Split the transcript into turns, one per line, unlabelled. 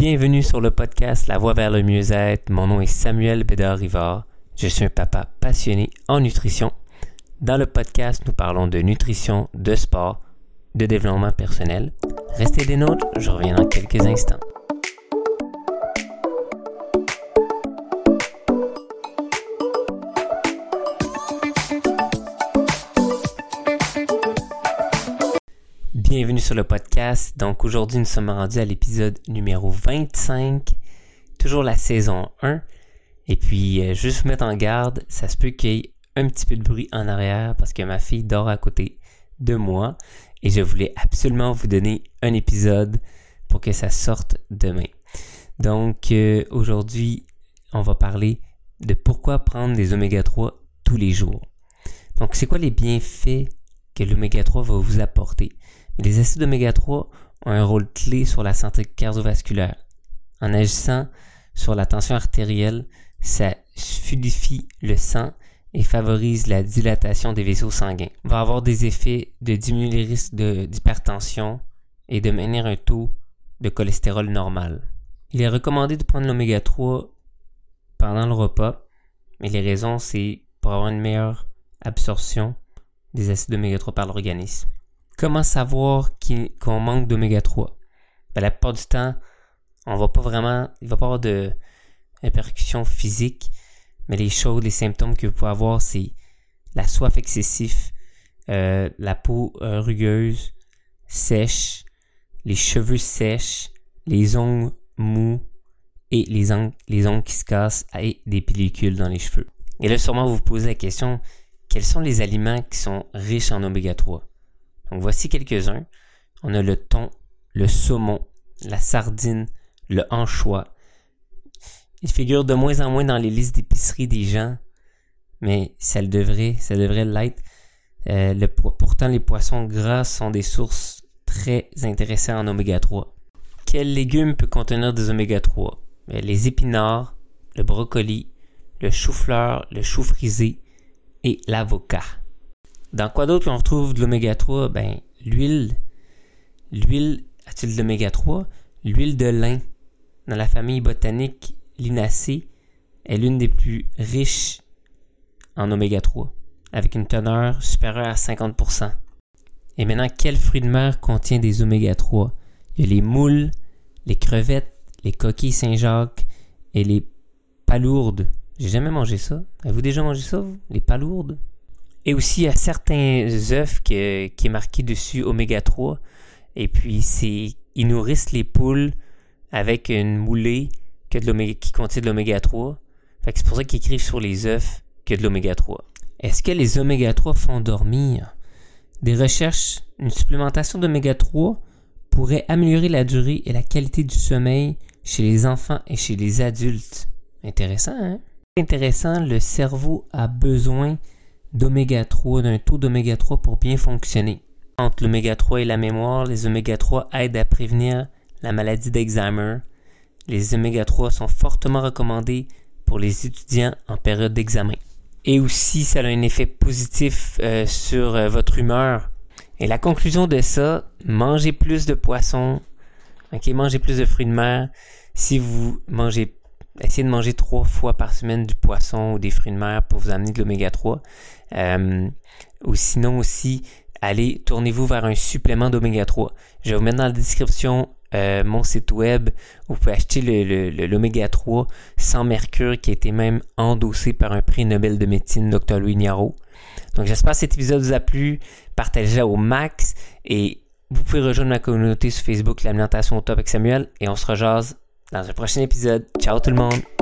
Bienvenue sur le podcast La Voie vers le mieux-être. Mon nom est Samuel Bédard-Rivard. Je suis un papa passionné en nutrition. Dans le podcast, nous parlons de nutrition, de sport, de développement personnel. Restez des nôtres, je reviens dans quelques instants. Bienvenue sur le podcast. Donc aujourd'hui, nous sommes rendus à l'épisode numéro 25, toujours la saison 1. Et puis, euh, juste vous mettre en garde, ça se peut qu'il y ait un petit peu de bruit en arrière parce que ma fille dort à côté de moi et je voulais absolument vous donner un épisode pour que ça sorte demain. Donc euh, aujourd'hui, on va parler de pourquoi prendre des oméga 3 tous les jours. Donc c'est quoi les bienfaits que l'oméga 3 va vous apporter? Les acides oméga 3 ont un rôle clé sur la santé cardiovasculaire. En agissant sur la tension artérielle, ça fluidifie le sang et favorise la dilatation des vaisseaux sanguins. Va avoir des effets de diminuer les risques d'hypertension et de maintenir un taux de cholestérol normal. Il est recommandé de prendre l'oméga 3 pendant le repas, mais les raisons c'est pour avoir une meilleure absorption des acides oméga 3 par l'organisme. Comment savoir qu'on manque d'oméga 3 ben, La plupart du temps, on va pas vraiment, il va pas avoir de répercussions physiques, mais les choses, les symptômes que vous pouvez avoir, c'est la soif excessive, euh, la peau rugueuse, sèche, les cheveux sèches, les ongles mous et les ongles, les ongles qui se cassent et des pellicules dans les cheveux. Et là, sûrement, vous vous posez la question, quels sont les aliments qui sont riches en oméga 3? Voici quelques-uns. On a le thon, le saumon, la sardine, le anchois, il figure de moins en moins dans les listes d'épicerie des gens, mais ça le devrait, ça devrait l'être. Euh, le, pourtant, les poissons gras sont des sources très intéressées en oméga 3. Quel légume peut contenir des oméga 3 ben, Les épinards, le brocoli, le chou-fleur, le chou frisé et l'avocat. Dans quoi d'autre on retrouve de l'oméga 3 Ben l'huile. L'huile a-t-il de l'oméga 3 L'huile de lin. Dans la famille botanique l'inacée est l'une des plus riches en oméga 3, avec une teneur supérieure à 50%. Et maintenant, quel fruit de mer contient des oméga 3 Il y a les moules, les crevettes, les coquilles Saint-Jacques et les palourdes. J'ai jamais mangé ça. Avez-vous déjà mangé ça, vous? Les palourdes? Et aussi, a certains œufs qui, est marqué dessus oméga 3. Et puis, c'est, ils nourrissent les poules avec une moulée que de qui contient de l'oméga 3. Fait c'est pour ça qu'ils écrivent sur les œufs que de l'oméga 3. Est-ce que les oméga 3 font dormir? Des recherches, une supplémentation d'oméga 3 pourrait améliorer la durée et la qualité du sommeil chez les enfants et chez les adultes. Intéressant, hein? Intéressant, le cerveau a besoin d'oméga 3, d'un taux d'oméga 3 pour bien fonctionner. Entre l'oméga 3 et la mémoire, les oméga 3 aident à prévenir la maladie d'Alzheimer, les oméga 3 sont fortement recommandés pour les étudiants en période d'examen. Et aussi, ça a un effet positif euh, sur euh, votre humeur. Et la conclusion de ça, mangez plus de poissons, ok, mangez plus de fruits de mer. Si vous mangez, essayez de manger trois fois par semaine du poisson ou des fruits de mer pour vous amener de l'oméga 3. Euh, ou sinon aussi, allez, tournez-vous vers un supplément d'oméga 3. Je vais vous mettre dans la description euh, mon site web où vous pouvez acheter l'oméga 3 sans mercure qui a été même endossé par un prix Nobel de médecine, Dr. Louis Niaro. Donc j'espère que cet épisode vous a plu. Partagez au max et vous pouvez rejoindre ma communauté sur Facebook, l'alimentation au top avec Samuel et on se rejase dans un prochain épisode. Ciao tout le monde!